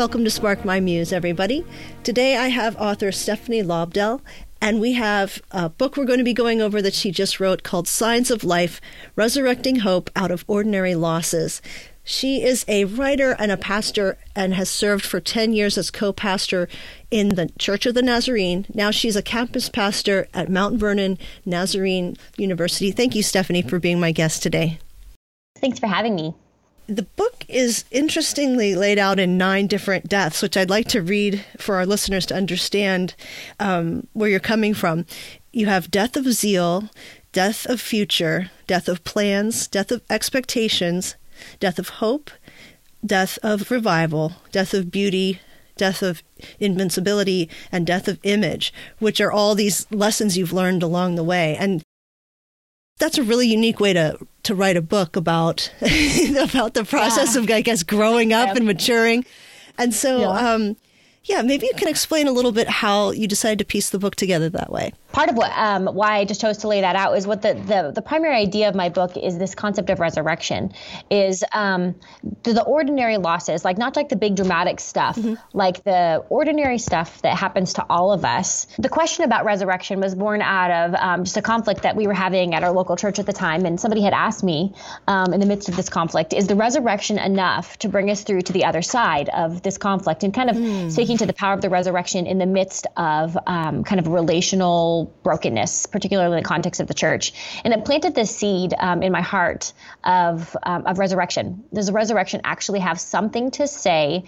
Welcome to Spark My Muse, everybody. Today I have author Stephanie Lobdell, and we have a book we're going to be going over that she just wrote called Signs of Life Resurrecting Hope Out of Ordinary Losses. She is a writer and a pastor and has served for 10 years as co pastor in the Church of the Nazarene. Now she's a campus pastor at Mount Vernon Nazarene University. Thank you, Stephanie, for being my guest today. Thanks for having me the book is interestingly laid out in nine different deaths, which I'd like to read for our listeners to understand um, where you're coming from. You have death of zeal, death of future, death of plans, death of expectations, death of hope, death of revival, death of beauty, death of invincibility, and death of image, which are all these lessons you've learned along the way. And that's a really unique way to to write a book about about the process yeah. of I guess growing up yeah. and maturing. And so yeah. um yeah, maybe you can explain a little bit how you decided to piece the book together that way part of what um, why I just chose to lay that out is what the, the, the primary idea of my book is this concept of resurrection is um, the, the, ordinary losses like not like the big dramatic stuff mm-hmm. like the ordinary stuff that happens to all of us the question about resurrection was born out of um, just a conflict that we were having at our local church at the time and somebody had asked me um, in the midst of this conflict is the resurrection enough to bring us through to the other side of this conflict and kind of mm. Speaking to the power of the resurrection in the midst of um, kind of relational brokenness, particularly in the context of the church. And it planted this seed um, in my heart of, um, of resurrection. Does the resurrection actually have something to say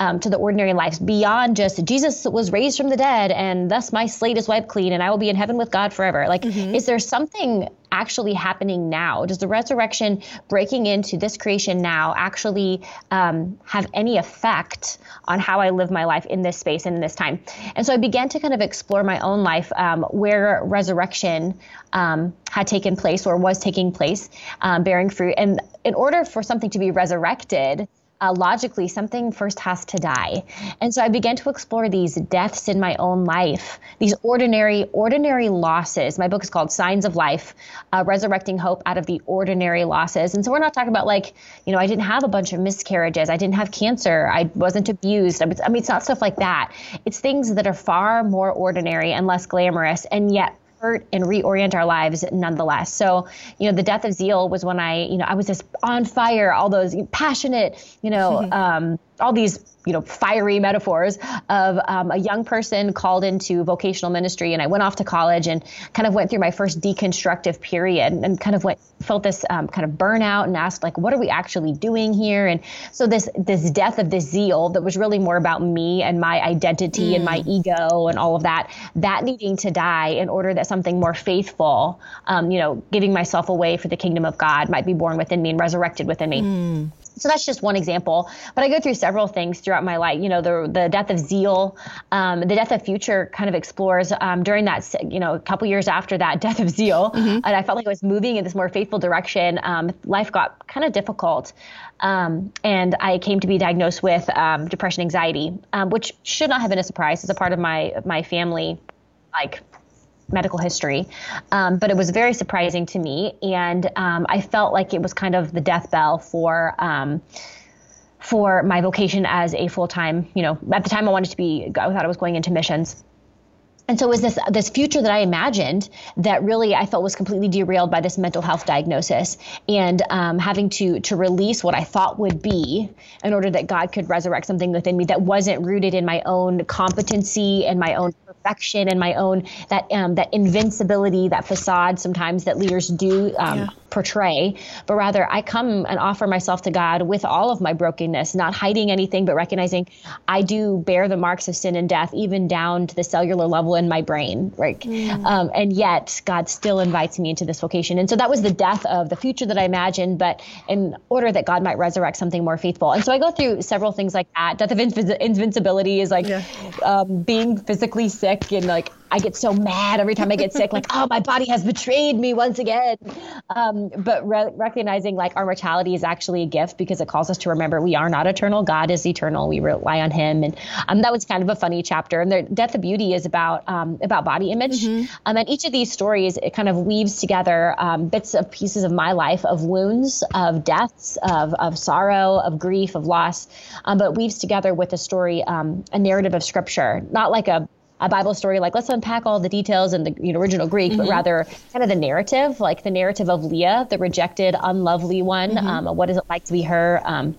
um, to the ordinary lives beyond just Jesus was raised from the dead and thus my slate is wiped clean and I will be in heaven with God forever? Like, mm-hmm. is there something actually happening now? Does the resurrection breaking into this creation now actually um, have any effect on how I live my life in this space and in this time? And so I began to kind of explore my own life um, where resurrection um, had taken place or was taking place, um, bearing fruit. And in order for something to be resurrected, uh, logically something first has to die. And so i began to explore these deaths in my own life these ordinary ordinary losses. My book is called signs of life uh, resurrecting hope out of the ordinary losses. And so we're not talking about like you know i didn't have a bunch of miscarriages. I didn't have cancer. I wasn't abused. I mean it's not stuff like that. It's things that are far more ordinary and less glamorous. And yet hurt and reorient our lives nonetheless. So, you know, the death of zeal was when I, you know, I was just on fire, all those passionate, you know, um, all these you know fiery metaphors of um, a young person called into vocational ministry and i went off to college and kind of went through my first deconstructive period and kind of went felt this um, kind of burnout and asked like what are we actually doing here and so this this death of this zeal that was really more about me and my identity mm. and my mm. ego and all of that that needing to die in order that something more faithful um, you know giving myself away for the kingdom of god might be born within me and resurrected within me mm. So that's just one example. But I go through several things throughout my life. You know, the the death of zeal, um, the death of future kind of explores um, during that, you know, a couple years after that death of zeal. Mm-hmm. And I felt like I was moving in this more faithful direction. Um, life got kind of difficult. Um, and I came to be diagnosed with um, depression anxiety, um, which should not have been a surprise. as a part of my my family, like medical history. Um, but it was very surprising to me. And um, I felt like it was kind of the death bell for. Um, for my vocation as a full-time, you know, at the time I wanted to be, I thought I was going into missions. And so it was this this future that I imagined that really I felt was completely derailed by this mental health diagnosis and um, having to to release what I thought would be in order that God could resurrect something within me that wasn't rooted in my own competency and my own perfection and my own that um, that invincibility, that facade sometimes that leaders do um, yeah. portray, but rather I come and offer myself to God with all of my brokenness, not hiding anything, but recognizing I do bear the marks of sin and death, even down to the cellular level in my brain, right? Mm. Um, and yet God still invites me into this vocation, and so that was the death of the future that I imagined, but in order that God might resurrect something more faithful. And so I go through several things like that. Death of invincibility is like yeah. um, being physically sick and like I get so mad every time I get sick, like, oh, my body has betrayed me once again. Um, but re- recognizing like our mortality is actually a gift because it calls us to remember we are not eternal. God is eternal. We rely on Him, and um, that was kind of a funny chapter. And the Death of Beauty is about um, about body image, mm-hmm. um, and each of these stories it kind of weaves together um, bits of pieces of my life, of wounds, of deaths, of of sorrow, of grief, of loss, um, but weaves together with a story, um, a narrative of Scripture, not like a a Bible story, like let's unpack all the details in the you know, original Greek, mm-hmm. but rather kind of the narrative, like the narrative of Leah, the rejected, unlovely one. Mm-hmm. Um, what is it like to be her? Um,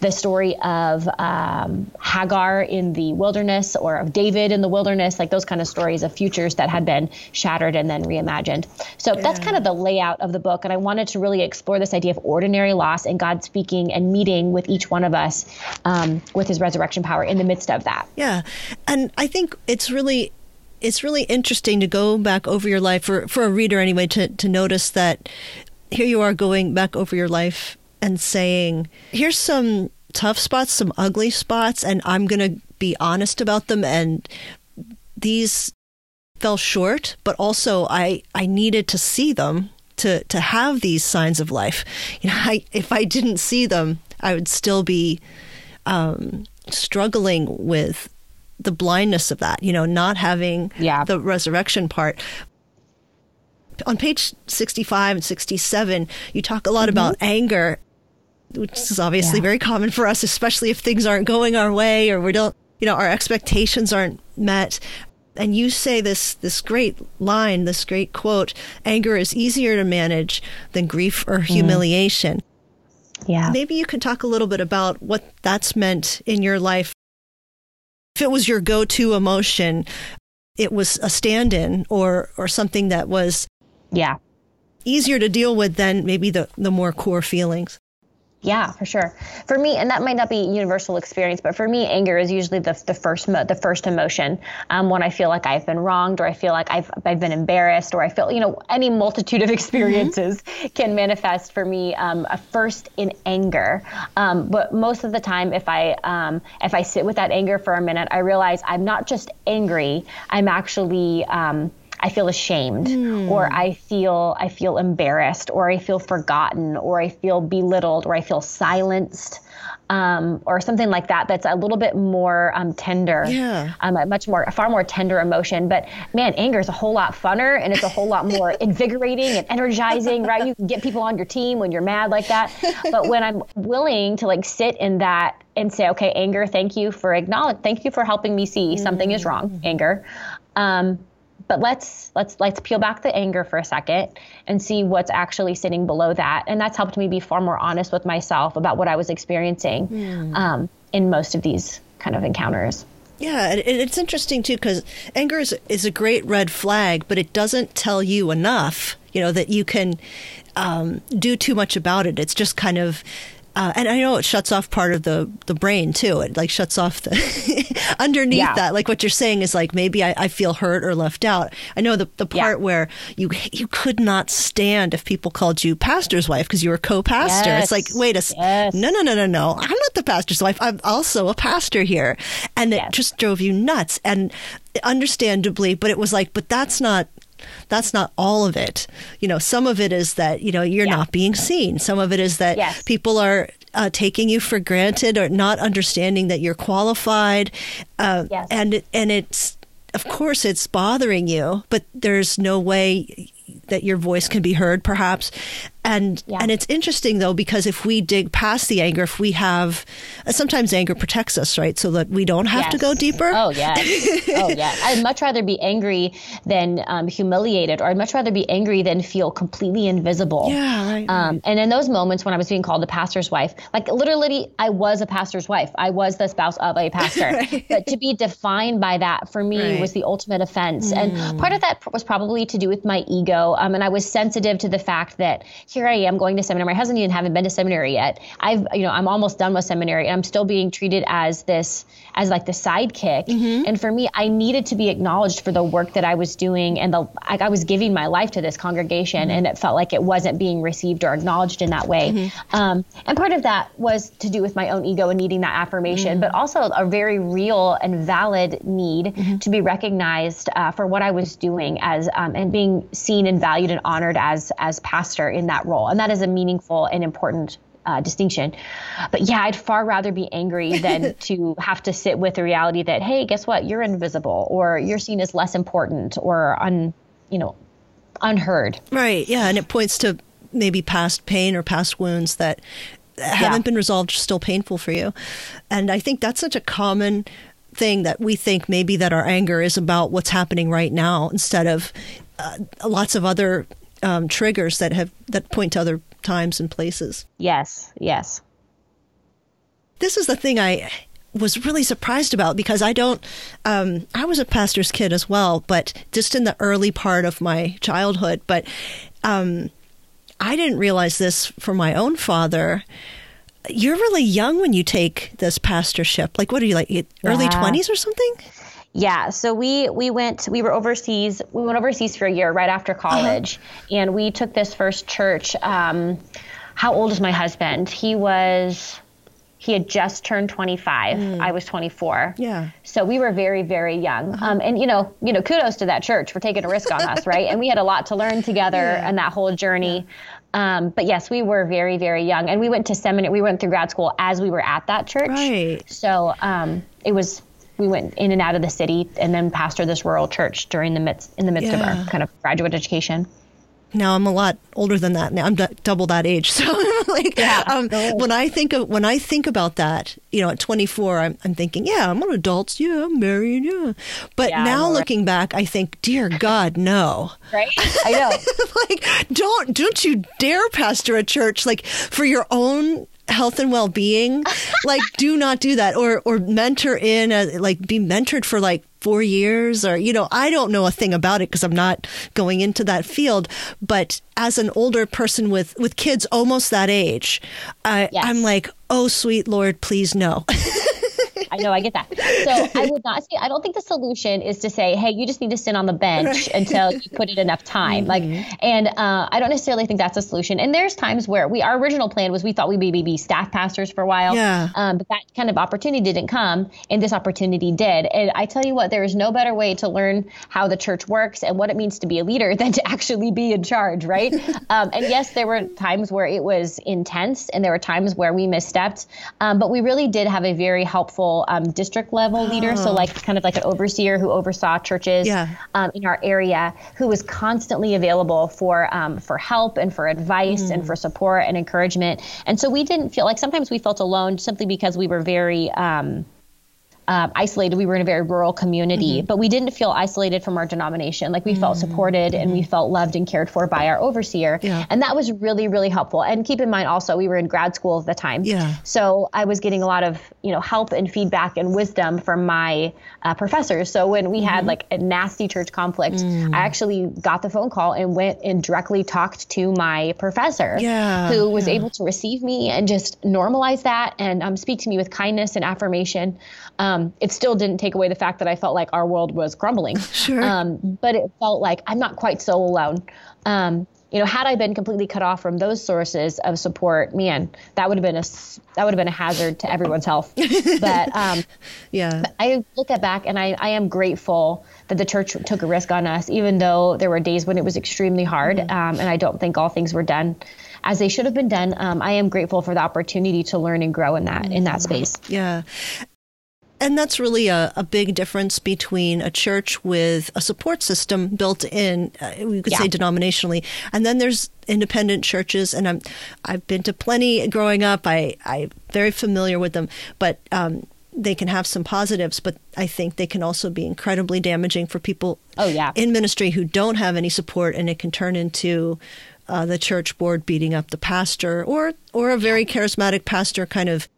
the story of um, Hagar in the wilderness or of David in the wilderness, like those kind of stories of futures that had been shattered and then reimagined. So yeah. that's kind of the layout of the book. And I wanted to really explore this idea of ordinary loss and God speaking and meeting with each one of us um, with his resurrection power in the midst of that. Yeah. And I think it's really it's really interesting to go back over your life for, for a reader anyway to, to notice that here you are going back over your life and saying, here's some tough spots, some ugly spots, and I'm going to be honest about them. And these fell short, but also I, I needed to see them to, to have these signs of life. You know, I, if I didn't see them, I would still be um, struggling with the blindness of that, you know, not having yeah. the resurrection part on page 65 and 67, you talk a lot mm-hmm. about anger which is obviously yeah. very common for us, especially if things aren't going our way or we don't, you know, our expectations aren't met. And you say this this great line, this great quote: "Anger is easier to manage than grief or mm-hmm. humiliation." Mm. Yeah. Maybe you could talk a little bit about what that's meant in your life. If it was your go-to emotion, it was a stand-in or or something that was yeah easier to deal with than maybe the the more core feelings. Yeah, for sure. For me, and that might not be universal experience, but for me, anger is usually the, the first mo- the first emotion um, when I feel like I've been wronged, or I feel like I've I've been embarrassed, or I feel you know any multitude of experiences mm-hmm. can manifest for me um, first in anger. Um, but most of the time, if I um, if I sit with that anger for a minute, I realize I'm not just angry. I'm actually um, I feel ashamed mm. or I feel I feel embarrassed or I feel forgotten or I feel belittled or I feel silenced um, or something like that that's a little bit more um, tender yeah. um, a much more a far more tender emotion. But man anger is a whole lot funner and it's a whole lot more invigorating and energizing right? You can get people on your team when you're mad like that. But when I'm willing to like sit in that and say okay anger thank you for acknowledge thank you for helping me see something is wrong mm-hmm. anger. Um, but let's let's let's peel back the anger for a second and see what's actually sitting below that and that's helped me be far more honest with myself about what i was experiencing mm. um, in most of these kind of encounters yeah, it's interesting too because anger is, is a great red flag, but it doesn't tell you enough, you know, that you can um, do too much about it. It's just kind of uh, and I know it shuts off part of the, the brain too. It like shuts off the underneath yeah. that. Like what you're saying is like maybe I, I, feel hurt or left out. I know the, the part yeah. where you you could not stand if people called you pastor's wife because you were co-pastor. Yes. It's like wait a yes. no no no no no. I'm not the pastor's wife. I'm also a pastor here, and it yes. just drove you nuts. And understandably, but it was like, but that's not that's not all of it. You know, some of it is that, you know, you're yeah. not being seen. Some of it is that yes. people are uh, taking you for granted or not understanding that you're qualified. Uh, yes. And, and it's, of course, it's bothering you, but there's no way that your voice can be heard, perhaps. And yeah. and it's interesting though because if we dig past the anger, if we have sometimes anger protects us, right? So that we don't have yes. to go deeper. Oh yeah, oh yeah. I'd much rather be angry than um, humiliated, or I'd much rather be angry than feel completely invisible. Yeah. Right, um, and in those moments when I was being called a pastor's wife, like literally, I was a pastor's wife. I was the spouse of a pastor. right. But to be defined by that for me right. was the ultimate offense, mm. and part of that was probably to do with my ego. Um, and I was sensitive to the fact that here I am going to seminary. My husband even haven't been to seminary yet. I've, you know, I'm almost done with seminary and I'm still being treated as this, as like the sidekick. Mm-hmm. And for me, I needed to be acknowledged for the work that I was doing and the, like I was giving my life to this congregation mm-hmm. and it felt like it wasn't being received or acknowledged in that way. Mm-hmm. Um, and part of that was to do with my own ego and needing that affirmation, mm-hmm. but also a very real and valid need mm-hmm. to be recognized uh, for what I was doing as, um, and being seen and valued and honored as, as pastor in that role. And that is a meaningful and important uh, distinction. But yeah, I'd far rather be angry than to have to sit with the reality that, hey, guess what? You're invisible or you're seen as less important or un, you know, unheard. Right. Yeah. And it points to maybe past pain or past wounds that haven't yeah. been resolved, still painful for you. And I think that's such a common thing that we think maybe that our anger is about what's happening right now instead of uh, lots of other um, triggers that have that point to other times and places. Yes, yes. This is the thing I was really surprised about because I don't. Um, I was a pastor's kid as well, but just in the early part of my childhood. But um, I didn't realize this for my own father. You're really young when you take this pastorship. Like, what are you like? Early twenties or something? Yeah, so we we went we were overseas we went overseas for a year right after uh-huh. college, uh-huh. and we took this first church. Um, how old is my husband? He was he had just turned 25 mm. i was 24 yeah so we were very very young uh-huh. um, and you know you know kudos to that church for taking a risk on us right and we had a lot to learn together yeah. and that whole journey yeah. um, but yes we were very very young and we went to seminary we went through grad school as we were at that church right so um, it was we went in and out of the city and then pastored this rural church during the midst in the midst yeah. of our kind of graduate education. Now I'm a lot older than that. Now I'm d- double that age. So like yeah. um, when I think of when I think about that, you know, at 24, I'm, I'm thinking, yeah, I'm an adult. Yeah, I'm married. Yeah. But yeah, now looking right. back, I think, dear God, no. Right? I know. like, don't don't you dare pastor a church like for your own health and well-being like do not do that or or mentor in a, like be mentored for like four years or you know i don't know a thing about it because i'm not going into that field but as an older person with with kids almost that age I, yes. i'm like oh sweet lord please no I know, I get that. So I would not say, I don't think the solution is to say, hey, you just need to sit on the bench right. until you put in enough time. Mm-hmm. Like, and uh, I don't necessarily think that's a solution. And there's times where we, our original plan was we thought we'd maybe be staff pastors for a while. Yeah. Um, but that kind of opportunity didn't come, and this opportunity did. And I tell you what, there is no better way to learn how the church works and what it means to be a leader than to actually be in charge, right? um, and yes, there were times where it was intense, and there were times where we misstepped, um, but we really did have a very helpful um, district level leader, so like kind of like an overseer who oversaw churches yeah. um, in our area, who was constantly available for um, for help and for advice mm. and for support and encouragement. And so we didn't feel like sometimes we felt alone simply because we were very um, um, isolated. We were in a very rural community, mm-hmm. but we didn't feel isolated from our denomination. Like we mm-hmm. felt supported and we mm-hmm. felt loved and cared for by our overseer. Yeah. And that was really, really helpful. And keep in mind also, we were in grad school at the time. Yeah. So I was getting a lot of, you know, help and feedback and wisdom from my uh, professors. So when we had mm-hmm. like a nasty church conflict, mm. I actually got the phone call and went and directly talked to my professor yeah. who was yeah. able to receive me and just normalize that and um, speak to me with kindness and affirmation. Um, it still didn't take away the fact that I felt like our world was crumbling. Sure. Um, but it felt like I'm not quite so alone. Um, you know, had I been completely cut off from those sources of support, man, that would have been a that would have been a hazard to everyone's health. but um, yeah, but I look at back and I, I am grateful that the church took a risk on us, even though there were days when it was extremely hard, mm-hmm. um, and I don't think all things were done as they should have been done. Um, I am grateful for the opportunity to learn and grow in that in that mm-hmm. space. Yeah, and that's really a, a big difference between a church with a support system built in, uh, we could yeah. say denominationally, and then there's independent churches. And I'm, I've been to plenty growing up. I, I'm very familiar with them, but um, they can have some positives, but I think they can also be incredibly damaging for people oh, yeah. in ministry who don't have any support, and it can turn into uh, the church board beating up the pastor, or or a very charismatic pastor kind of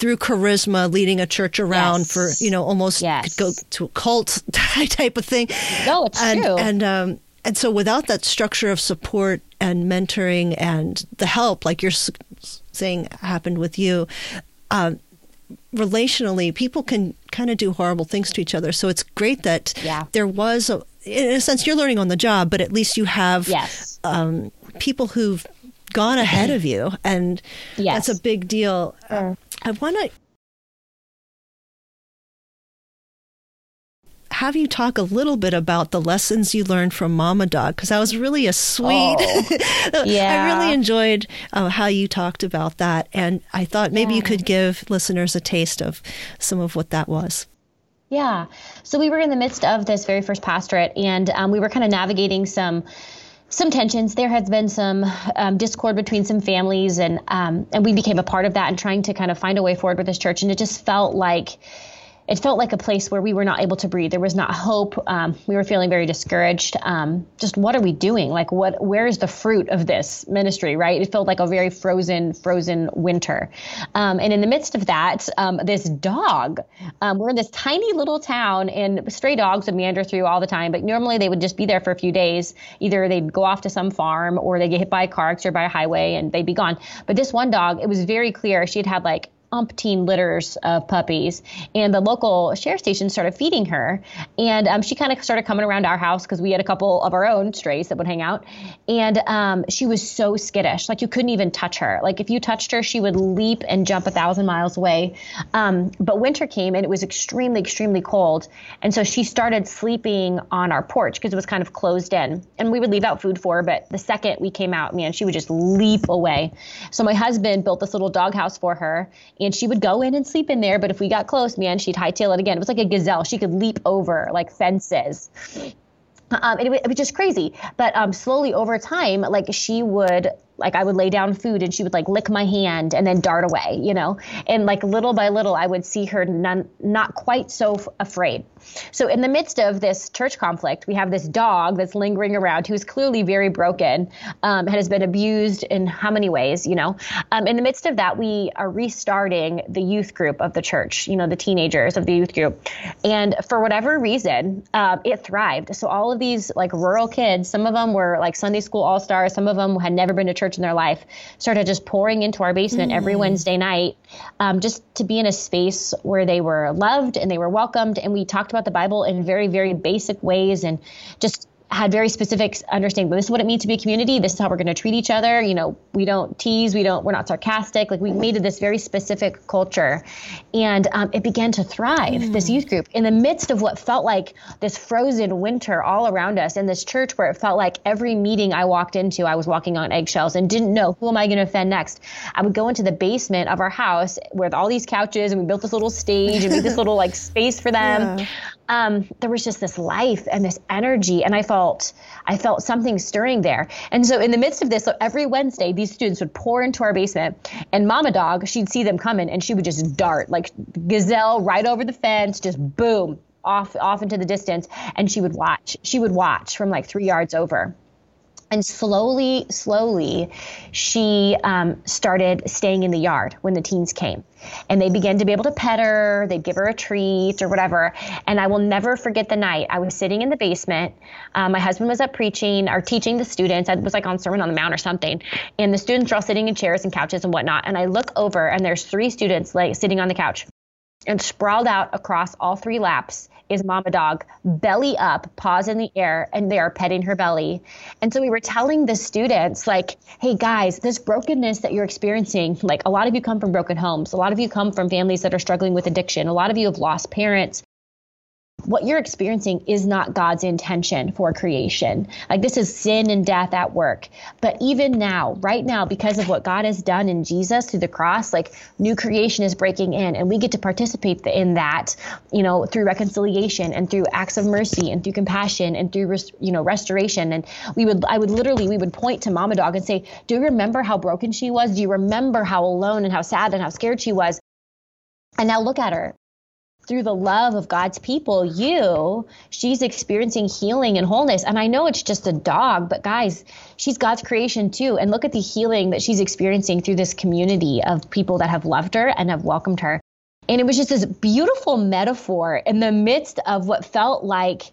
through charisma leading a church around yes. for you know almost yes. could go to a cult type of thing. No, it's and, true. And um, and so without that structure of support and mentoring and the help, like you're saying happened with you, um, relationally, people can kind of do horrible things to each other. So it's great that yeah. there was, a, in a sense, you're learning on the job, but at least you have yes. um, people who've gone ahead of you, and yes. that's a big deal. Uh, I want to have you talk a little bit about the lessons you learned from Mama Dog because that was really a sweet. Oh, yeah. I really enjoyed uh, how you talked about that, and I thought maybe yeah. you could give listeners a taste of some of what that was. Yeah. So we were in the midst of this very first pastorate, and um, we were kind of navigating some some tensions. There has been some um, discord between some families, and um, and we became a part of that and trying to kind of find a way forward with this church. And it just felt like it felt like a place where we were not able to breathe. There was not hope. Um, we were feeling very discouraged. Um, just what are we doing? Like, what? Where is the fruit of this ministry? Right? It felt like a very frozen, frozen winter. Um, and in the midst of that, um, this dog. Um, we're in this tiny little town, and stray dogs would meander through all the time. But normally they would just be there for a few days. Either they'd go off to some farm, or they get hit by a car or by a highway, and they'd be gone. But this one dog, it was very clear she had had like umpteen litters of puppies. And the local share station started feeding her. And um, she kind of started coming around our house because we had a couple of our own strays that would hang out. And um, she was so skittish. Like you couldn't even touch her. Like if you touched her, she would leap and jump a thousand miles away. Um, but winter came and it was extremely, extremely cold. And so she started sleeping on our porch because it was kind of closed in. And we would leave out food for her. But the second we came out, man, she would just leap away. So my husband built this little doghouse for her and she would go in and sleep in there. But if we got close, man, she'd hightail it again. It was like a gazelle. She could leap over like fences. Um, it, it, was just crazy. But um, slowly over time, like she would like I would lay down food and she would like lick my hand and then dart away, you know? And like little by little, I would see her not quite so f- afraid. So in the midst of this church conflict, we have this dog that's lingering around who's clearly very broken, um, and has been abused in how many ways, you know? Um, in the midst of that, we are restarting the youth group of the church, you know, the teenagers of the youth group. And for whatever reason, uh, it thrived. So all of these like rural kids, some of them were like Sunday school all stars, some of them had never been to church in their life started just pouring into our basement mm. every Wednesday night, um, just to be in a space where they were loved and they were welcomed. And we talked about the Bible in very, very basic ways and just had very specific understanding. But this is what it means to be a community. This is how we're going to treat each other. You know, we don't tease. We don't. We're not sarcastic. Like we made it this very specific culture, and um, it began to thrive. Mm. This youth group in the midst of what felt like this frozen winter all around us, in this church where it felt like every meeting I walked into, I was walking on eggshells and didn't know who am I going to offend next. I would go into the basement of our house with all these couches, and we built this little stage and made this little like space for them. Yeah um, there was just this life and this energy, and I felt I felt something stirring there. And so in the midst of this, so every Wednesday, these students would pour into our basement, and Mama Dog, she'd see them coming, and she would just dart like gazelle right over the fence, just boom off off into the distance, and she would watch. She would watch from like three yards over. And slowly, slowly, she um, started staying in the yard when the teens came. And they began to be able to pet her, they'd give her a treat or whatever. And I will never forget the night. I was sitting in the basement. Um, my husband was up preaching or teaching the students. I was like on Sermon on the Mount or something. And the students are all sitting in chairs and couches and whatnot. And I look over, and there's three students like sitting on the couch. And sprawled out across all three laps is mama dog, belly up, paws in the air, and they are petting her belly. And so we were telling the students, like, hey guys, this brokenness that you're experiencing, like a lot of you come from broken homes, a lot of you come from families that are struggling with addiction, a lot of you have lost parents what you're experiencing is not God's intention for creation. Like this is sin and death at work. But even now, right now, because of what God has done in Jesus through the cross, like new creation is breaking in and we get to participate in that, you know, through reconciliation and through acts of mercy and through compassion and through, you know, restoration. And we would, I would literally, we would point to Mama Dog and say, do you remember how broken she was? Do you remember how alone and how sad and how scared she was? And now look at her through the love of God's people, you, she's experiencing healing and wholeness. And I know it's just a dog, but guys, she's God's creation too. And look at the healing that she's experiencing through this community of people that have loved her and have welcomed her. And it was just this beautiful metaphor in the midst of what felt like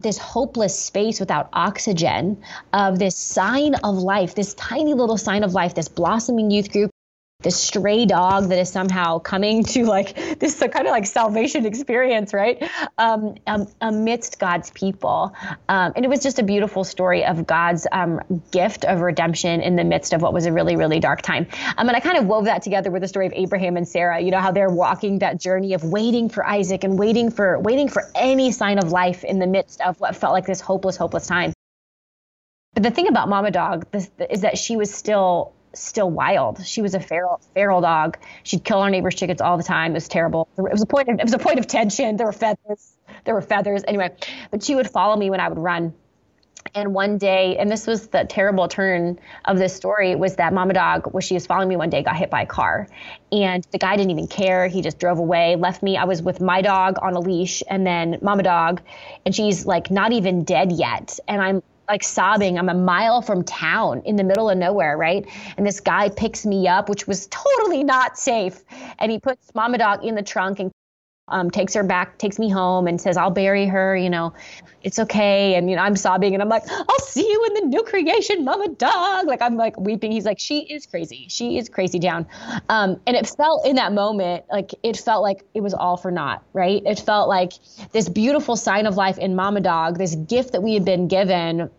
this hopeless space without oxygen of this sign of life, this tiny little sign of life, this blossoming youth group this stray dog that is somehow coming to like this kind of like salvation experience, right? Um, um, amidst God's people. Um, and it was just a beautiful story of God's um, gift of redemption in the midst of what was a really, really dark time. Um, and I kind of wove that together with the story of Abraham and Sarah, you know, how they're walking that journey of waiting for Isaac and waiting for, waiting for any sign of life in the midst of what felt like this hopeless, hopeless time. But the thing about Mama Dog is that she was still still wild. She was a feral feral dog. She'd kill our neighbors' chickens all the time. It was terrible. It was a point. Of, it was a point of tension. There were feathers. There were feathers. Anyway, but she would follow me when I would run. And one day, and this was the terrible turn of this story, was that Mama Dog, when she was following me one day, got hit by a car. And the guy didn't even care. He just drove away, left me. I was with my dog on a leash, and then Mama Dog, and she's like not even dead yet. And I'm like sobbing. I'm a mile from town in the middle of nowhere, right? And this guy picks me up, which was totally not safe. And he puts Mama Dog in the trunk and um, takes her back, takes me home, and says, "I'll bury her." You know, it's okay. And you know, I'm sobbing, and I'm like, "I'll see you in the new creation, Mama Dog." Like I'm like weeping. He's like, "She is crazy. She is crazy down." Um, and it felt in that moment like it felt like it was all for naught, right? It felt like this beautiful sign of life in Mama Dog, this gift that we had been given,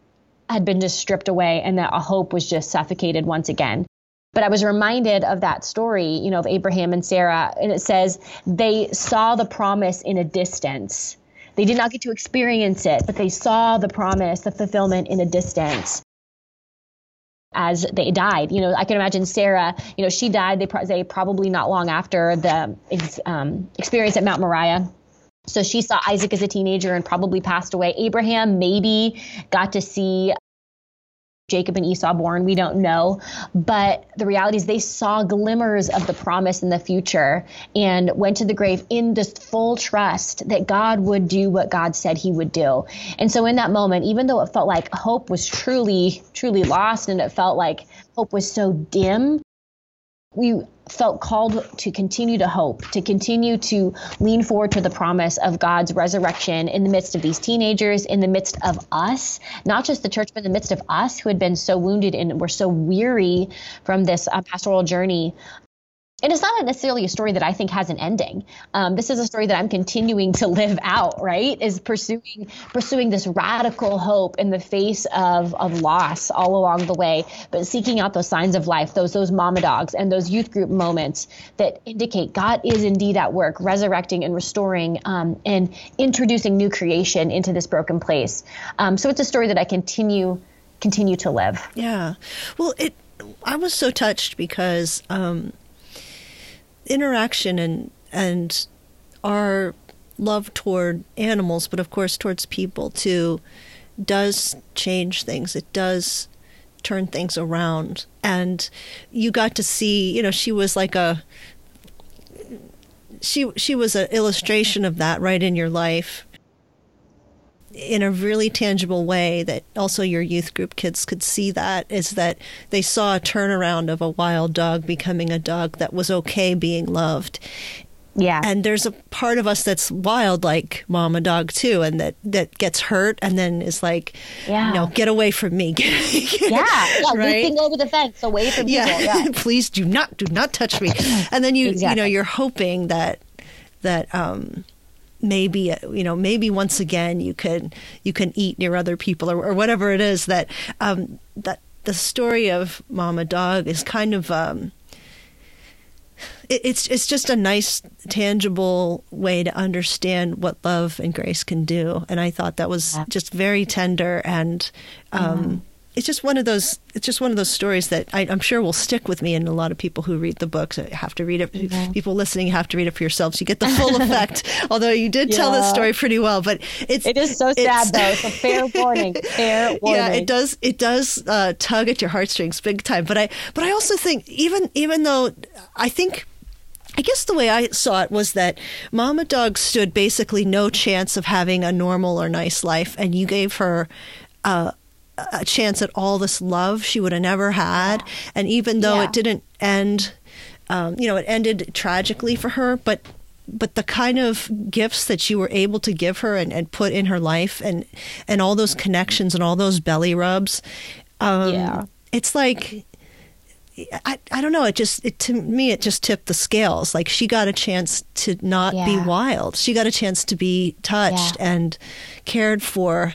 had been just stripped away, and that a hope was just suffocated once again. But I was reminded of that story, you know, of Abraham and Sarah, and it says they saw the promise in a distance. They did not get to experience it, but they saw the promise, the fulfillment in a distance as they died. You know, I can imagine Sarah, you know, she died, they, pro- they probably not long after the um, experience at Mount Moriah. So she saw Isaac as a teenager and probably passed away. Abraham maybe got to see Jacob and Esau born. We don't know. But the reality is they saw glimmers of the promise in the future and went to the grave in this full trust that God would do what God said he would do. And so in that moment, even though it felt like hope was truly, truly lost and it felt like hope was so dim, we felt called to continue to hope, to continue to lean forward to the promise of God's resurrection in the midst of these teenagers, in the midst of us, not just the church, but in the midst of us who had been so wounded and were so weary from this uh, pastoral journey and it's not necessarily a story that I think has an ending. Um, this is a story that I'm continuing to live out. Right, is pursuing pursuing this radical hope in the face of of loss all along the way, but seeking out those signs of life, those those mama dogs and those youth group moments that indicate God is indeed at work, resurrecting and restoring um, and introducing new creation into this broken place. Um, so it's a story that I continue continue to live. Yeah, well, it. I was so touched because um, interaction and and our love toward animals, but of course towards people too, does change things. It does turn things around. And you got to see, you know, she was like a she she was an illustration of that right in your life in a really tangible way that also your youth group kids could see that is that they saw a turnaround of a wild dog becoming a dog that was okay being loved. Yeah. And there's a part of us that's wild like mama dog too and that that gets hurt and then is like yeah. you know get away from me. yeah. Yeah, right? leaping over the fence away from yeah. people. Yeah. Please do not do not touch me. And then you exactly. you know you're hoping that that um maybe you know maybe once again you can you can eat near other people or, or whatever it is that um, that the story of Mama Dog is kind of um, it, it's it's just a nice tangible way to understand what love and grace can do. And I thought that was just very tender and um, it's just one of those it's just one of those stories that I, am sure will stick with me and a lot of people who read the books have to read it mm-hmm. people listening have to read it for yourselves you get the full effect although you did yeah. tell the story pretty well but it's it is so sad though it's a fair warning fair warning yeah it does it does uh, tug at your heartstrings big time but I but I also think even even though I think I guess the way I saw it was that Mama Dog stood basically no chance of having a normal or nice life, and you gave her uh, a chance at all this love she would have never had. And even though yeah. it didn't end, um, you know, it ended tragically for her, but but the kind of gifts that you were able to give her and, and put in her life and and all those connections and all those belly rubs um, Yeah. it's like I, I don't know it just it to me it just tipped the scales like she got a chance to not be wild she got a chance to be touched Yeah. and cared for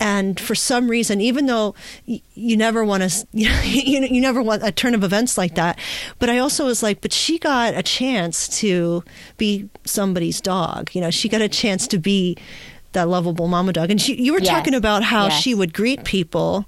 and for some reason even though you never want to you, know, you, you never want a turn of events like that but i also was like but she got a chance to be somebody's dog you know she got a chance to be that lovable mama dog and she, you were Yes. talking about how Yes. she would greet people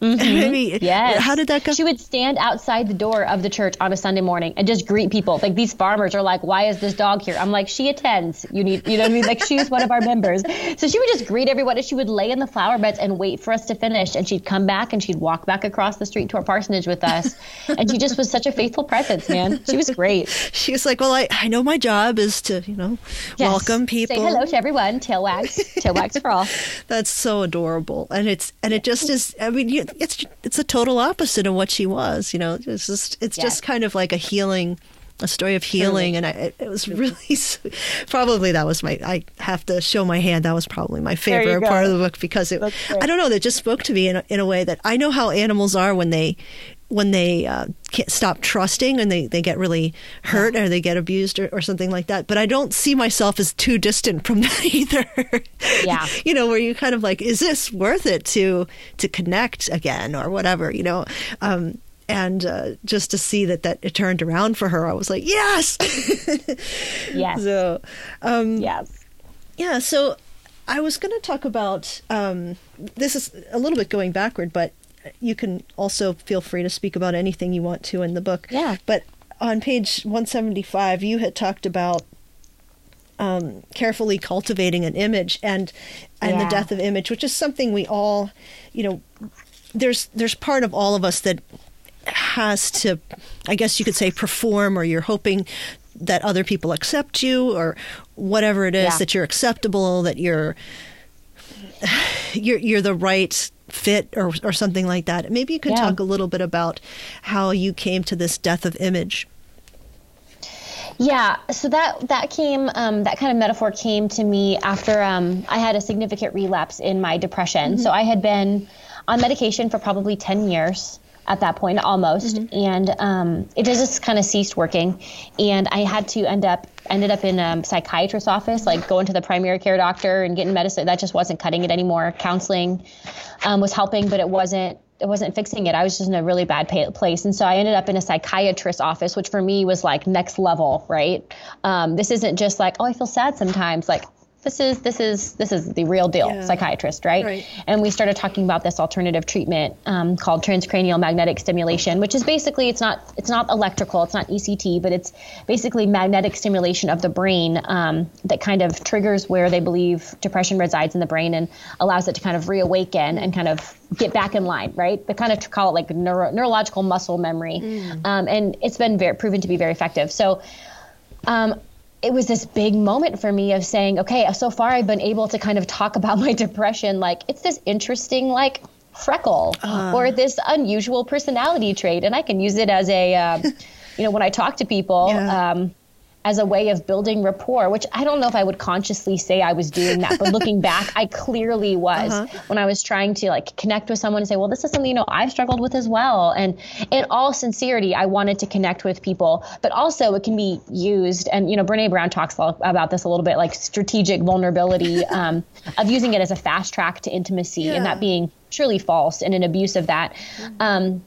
Mm-hmm. Maybe, Yes. how did that go She would stand outside the door of the church on a Sunday morning and just greet people. Like these farmers are like, "Why is this dog here?" I'm like, "She attends. You need, you know what I mean? Like she's one of our members." So she would just greet everyone, and she would lay in the flower beds and wait for us to finish. And she'd come back and she'd walk back across the street to our parsonage with us. And she just was such a faithful presence, man. She was great. she was like well I, I know my job is to you know Yes. welcome people Say hello to everyone. Tail wags. Tail wags for all. That's so adorable, and it's and it just is. I mean, you, it's it's a total opposite of what she was. You know, it's just it's Yeah. just kind of like a healing, a story of healing, and I, it, it was really probably that was my. I have to show my hand. That was probably my favorite part of the book because it. I don't know. That just spoke to me in a, in a way that I know how animals are when they when they uh, stop trusting and they, they get really hurt or they get abused or, or something like that. But I don't see myself as too distant from that either. Yeah. you know, where you kind of like, is this worth it to to connect again or whatever, you know? Um, and uh, just to see that that it turned around for her, I was like, yes. Yes. so, um, Yes. yeah, so I was going to talk about um, this is a little bit going backward, but you can also feel free to speak about anything you want to in the book. Yeah. But on page 175, you had talked about um, carefully cultivating an image and and the death of image, which is something we all, you know, there's there's part of all of us that has to, I guess you could say, perform, or you're hoping that other people accept you, or whatever it is Yeah. that you're acceptable, that you're you're you're the right fit, or or something like that. Maybe you could Yeah. talk a little bit about how you came to this death of image. Yeah, so that that came um, that kind of metaphor came to me after um, I had a significant relapse in my depression. So I had been on medication for probably ten years at that point, almost, and um, it just kind of ceased working, and I had to end up ended up in a psychiatrist's office, like going to the primary care doctor and getting medicine. That just wasn't cutting it anymore. Counseling um, was helping, but it wasn't it wasn't fixing it. I was just in a really bad pa- place. And so I ended up in a psychiatrist's office, which for me was like next level, right? Um, this isn't just like, oh, I feel sad sometimes. Like, this is this is this is the real deal Yeah. psychiatrist right? Right. and we started talking about this alternative treatment um, called transcranial magnetic stimulation which is basically it's not it's not electrical it's not ect but it's basically magnetic stimulation of the brain um, that kind of triggers where they believe depression resides in the brain and allows it to kind of reawaken and kind of get back in line right they kind of call it like neuro, neurological muscle memory um, and it's been very proven to be very effective so um, it was this big moment for me of saying, okay, so far I've been able to kind of talk about my depression like it's this interesting like freckle or this unusual personality trait, and I can use it as a, um, you know, when I talk to people. Yeah. Um, as a way of building rapport, which I don't know if I would consciously say I was doing that, but looking back, I clearly was when I was trying to like connect with someone and say, well, this is something, you know, I've struggled with as well. And in all sincerity, I wanted to connect with people, but also it can be used. And, you know, Brene Brown talks about this a little bit, like strategic vulnerability um, of using it as a fast track to intimacy Yeah. and that being truly false and an abuse of that. Um,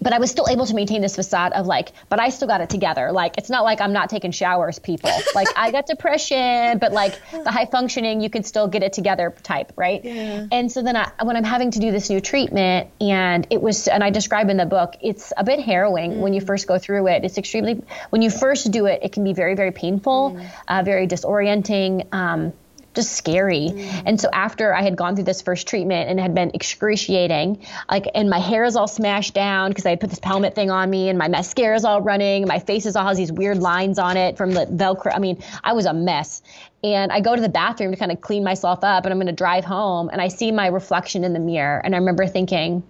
but I was still able to maintain this facade of like, but I still got it together. Like, it's not like I'm not taking showers, people. Like, I got depression, but like the high functioning, you can still get it together type, right? Yeah. And so then I, when I'm having to do this new treatment, and it was, and I describe in the book, it's a bit harrowing when you first go through it. It's extremely, when you first do it, it can be very, very painful, uh, very disorienting. Um, just scary. And so after I had gone through this first treatment and had been excruciating, like, and my hair is all smashed down because I had put this helmet thing on me and my mascara is all running, my face is all has these weird lines on it from the Velcro. I mean, I was a mess. And I go to the bathroom to kind of clean myself up and I'm going to drive home and I see my reflection in the mirror. And I remember thinking,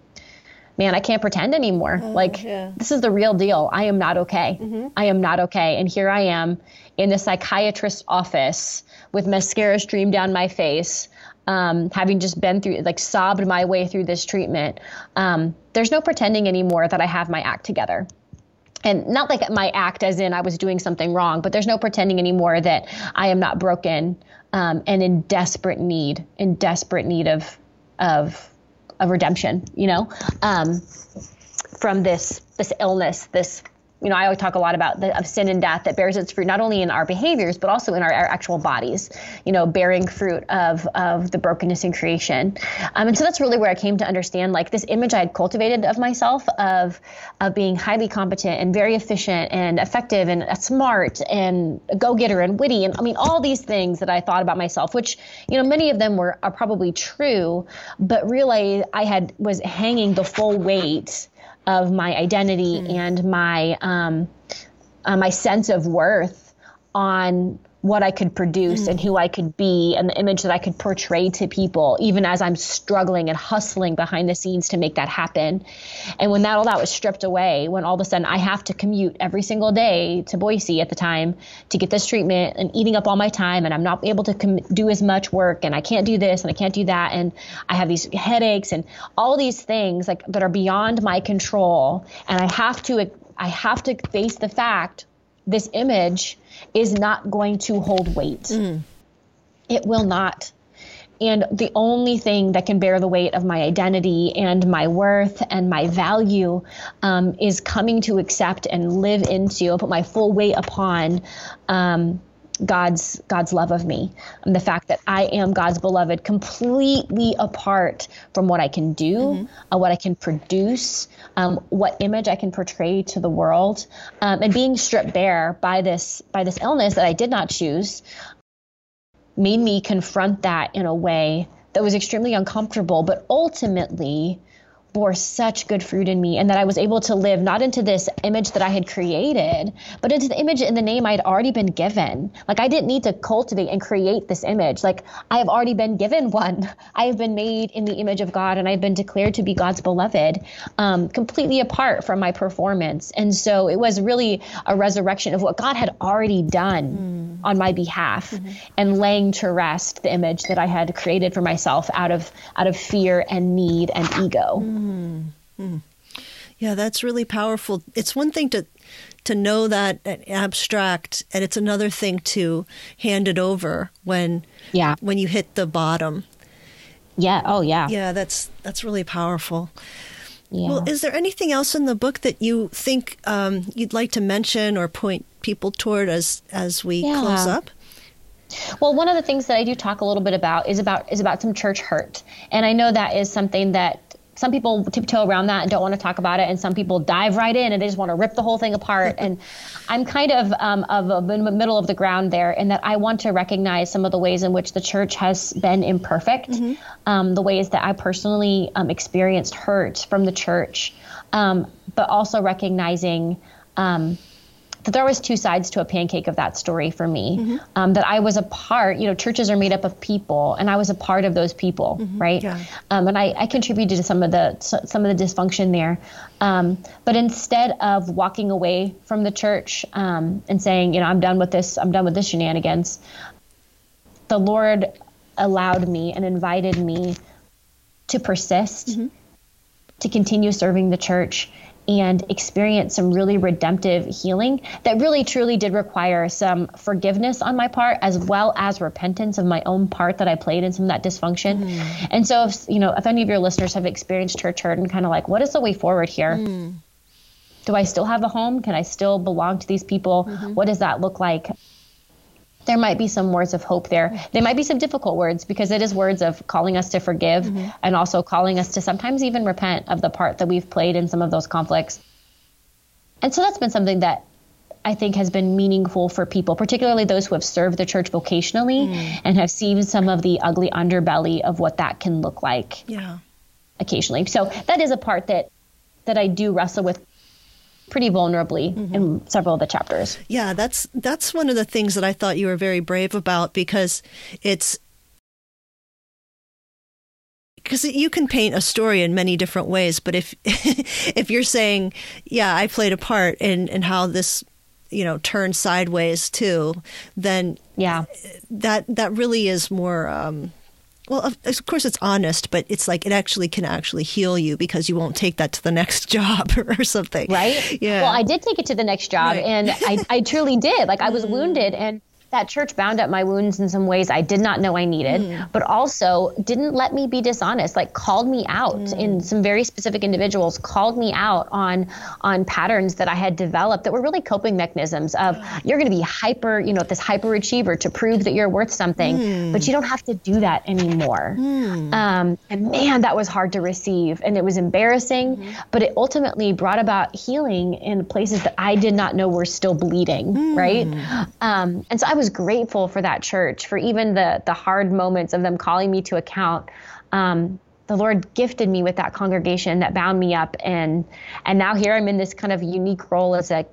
man, I can't pretend anymore. Oh, like, yeah. this is the real deal. I am not okay. Mm-hmm. I am not okay. And here I am in the psychiatrist's office with mascara streamed down my face, um, having just been through, like, sobbed my way through this treatment. Um, there's no pretending anymore that I have my act together. And not like my act as in I was doing something wrong, but there's no pretending anymore that I am not broken um, and in desperate need, in desperate need of, of, of redemption, you know, um, from this, this illness, this you know, I always talk a lot about the, of sin and death that bears its fruit not only in our behaviors but also in our, our actual bodies. You know, bearing fruit of of the brokenness in creation, um, and so that's really where I came to understand like this image I had cultivated of myself of of being highly competent and very efficient and effective and smart and a go getter and witty and I mean all these things that I thought about myself, which you know many of them were are probably true, but really I had was hanging the full weight of my identity mm. and my um, uh, my sense of worth on what I could produce and mm-hmm. who I could be and the image that I could portray to people, even as I'm struggling and hustling behind the scenes to make that happen. And when that all that was stripped away, when all of a sudden I have to commute every single day to Boise at the time to get this treatment and eating up all my time, and I'm not able to com- do as much work, and I can't do this and I can't do that, and I have these headaches and all these things like that are beyond my control, and I have to I have to face the fact this image is not going to hold weight. Mm. It will not. And the only thing that can bear the weight of my identity and my worth and my value um, is coming to accept and live into and put my full weight upon um, God's God's love of me, and the fact that I am God's beloved, completely apart from what I can do, mm-hmm. uh, what I can produce, um, what image I can portray to the world, um, and being stripped bare by this by this illness that I did not choose, made me confront that in a way that was extremely uncomfortable, but ultimately bore such good fruit in me and that I was able to live not into this image that I had created, but into the image and the name I had already been given. Like I didn't need to cultivate and create this image. Like I have already been given one. I have been made in the image of God and I've been declared to be God's beloved, um, completely apart from my performance. And so it was really a resurrection of what God had already done mm. on my behalf mm-hmm. and laying to rest the image that I had created for myself out of out of fear and need and ego. Mm. Mm-hmm. Yeah, that's really powerful. It's one thing to to know that abstract, and it's another thing to hand it over when yeah when you hit the bottom. Yeah. Oh, yeah. Yeah, that's that's really powerful. Yeah. Well, is there anything else in the book that you think um, you'd like to mention or point people toward as as we yeah. close up? Well, one of the things that I do talk a little bit about is about is about some church hurt, and I know that is something that some people tiptoe around that and don't want to talk about it, and some people dive right in and they just want to rip the whole thing apart. and I'm kind of um, of a middle of the ground there, in that I want to recognize some of the ways in which the church has been imperfect, mm-hmm. um, the ways that I personally um, experienced hurt from the church, um, but also recognizing um, that there was two sides to a pancake of that story for me. Mm-hmm. Um, that I was a part. You know, churches are made up of people, and I was a part of those people, mm-hmm. right? Yeah. Um, and I, I, contributed to some of the some of the dysfunction there. Um, but instead of walking away from the church um, and saying, you know, I'm done with this, I'm done with this shenanigans, the Lord allowed me and invited me to persist, mm-hmm. to continue serving the church and experience some really redemptive healing that really truly did require some forgiveness on my part as well as repentance of my own part that I played in some of that dysfunction. Mm. And so if you know if any of your listeners have experienced church hurt and kind of like what is the way forward here? Mm. Do I still have a home? Can I still belong to these people? Mm-hmm. What does that look like? There might be some words of hope there. There might be some difficult words because it is words of calling us to forgive mm-hmm. and also calling us to sometimes even repent of the part that we've played in some of those conflicts. And so that's been something that I think has been meaningful for people, particularly those who have served the church vocationally mm. and have seen some of the ugly underbelly of what that can look like. Yeah. Occasionally. So that is a part that that I do wrestle with pretty vulnerably mm-hmm. in several of the chapters. Yeah, that's that's one of the things that I thought you were very brave about because it's because you can paint a story in many different ways, but if if you're saying, yeah, I played a part in in how this you know turned sideways too, then yeah, that that really is more. Um, well, of, of, course, it's honest, but it's like it actually can actually heal you because you won't take that to the next job or something. Right? Yeah. Well, I did take it to the next job, right. and I, I truly did. Like, I was mm. wounded, and that church bound up my wounds in some ways I did not know I needed, mm. but also didn't let me be dishonest, like called me out mm. in some very specific individuals, called me out on on patterns that I had developed that were really coping mechanisms of you're going to be hyper, you know, this hyper achiever to prove that you're worth something, mm. but you don't have to do that anymore. Mm. Um, and man, that was hard to receive and it was embarrassing, mm-hmm. but it ultimately brought about healing in places that I did not know were still bleeding, mm. right? Um, and so I was was grateful for that church, for even the the hard moments of them calling me to account. Um, the Lord gifted me with that congregation that bound me up, and and now here I'm in this kind of unique role as a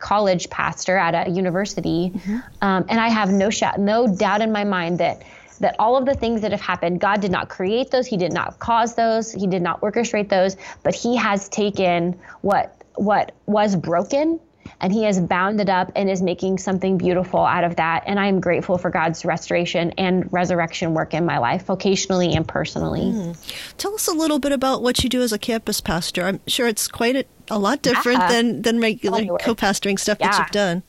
college pastor at a university, mm-hmm. um, and I have no sh- no doubt in my mind that that all of the things that have happened, God did not create those, He did not cause those, He did not orchestrate those, but He has taken what what was broken and he has bound it up and is making something beautiful out of that. And I am grateful for God's restoration and resurrection work in my life, vocationally and personally. Mm. Tell us a little bit about what you do as a campus pastor. I'm sure it's quite a, a lot different yeah. than, than regular co pastoring stuff yeah. that you've done.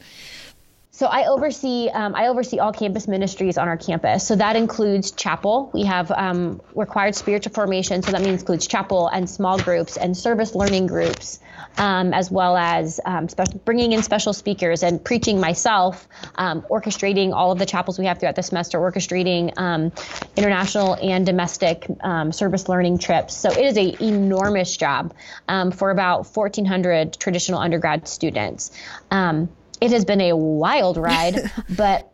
So I oversee um, I oversee all campus ministries on our campus. So that includes chapel. We have um, required spiritual formation. So that means includes chapel and small groups and service learning groups, um, as well as um, spe- bringing in special speakers and preaching myself, um, orchestrating all of the chapels we have throughout the semester, orchestrating um, international and domestic service learning trips. So it is a enormous job for about 1,400 traditional undergrad students it has been a wild ride, but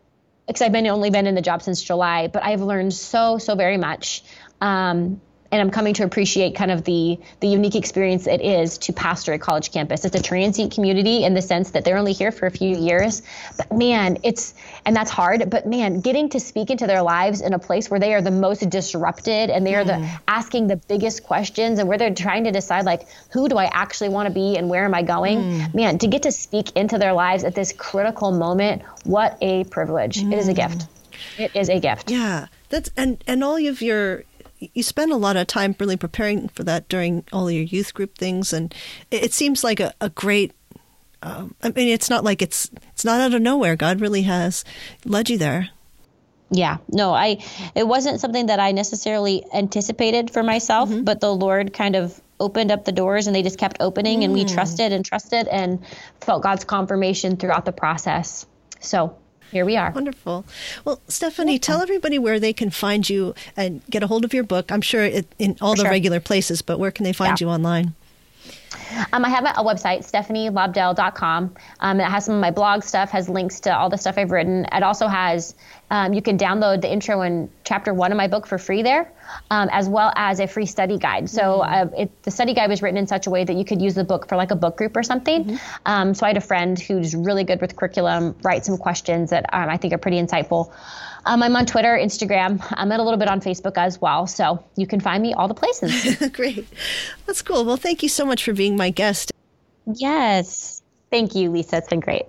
because I've been only been in the job since July, but I've learned so so very much. Um, and I'm coming to appreciate kind of the the unique experience it is to pastor a college campus. It's a transient community in the sense that they're only here for a few years, but man, it's and that's hard. But man, getting to speak into their lives in a place where they are the most disrupted and they are mm. the asking the biggest questions and where they're trying to decide like who do I actually want to be and where am I going? Mm. Man, to get to speak into their lives at this critical moment, what a privilege! Mm. It is a mm. gift. It is a gift. Yeah, that's and and all of your you spend a lot of time really preparing for that during all your youth group things, and it, seems like a, a great. Um, I mean, it's not like it's it's not out of nowhere. God really has led you there. Yeah, no, I. It wasn't something that I necessarily anticipated for myself, mm-hmm. but the Lord kind of opened up the doors, and they just kept opening, mm. and we mm. trusted and trusted, and felt God's confirmation throughout the process. So here we are. Wonderful. Well, Stephanie, yeah. tell everybody where they can find you and get a hold of your book. I'm sure it, in all For the sure. regular places, but where can they find yeah. you online? Um, I have a website, stephanielobdell.com. Um, it has some of my blog stuff, has links to all the stuff I've written. It also has, um, you can download the intro and chapter one of my book for free there, um, as well as a free study guide. So mm-hmm. uh, it, the study guide was written in such a way that you could use the book for like a book group or something. Mm-hmm. Um, so I had a friend who's really good with curriculum, write some questions that um, I think are pretty insightful. Um, I'm on Twitter, Instagram. I'm at a little bit on Facebook as well. So you can find me all the places. Great. That's cool. Well, thank you so much for being my guest. Yes. Thank you, Lisa. It's been great.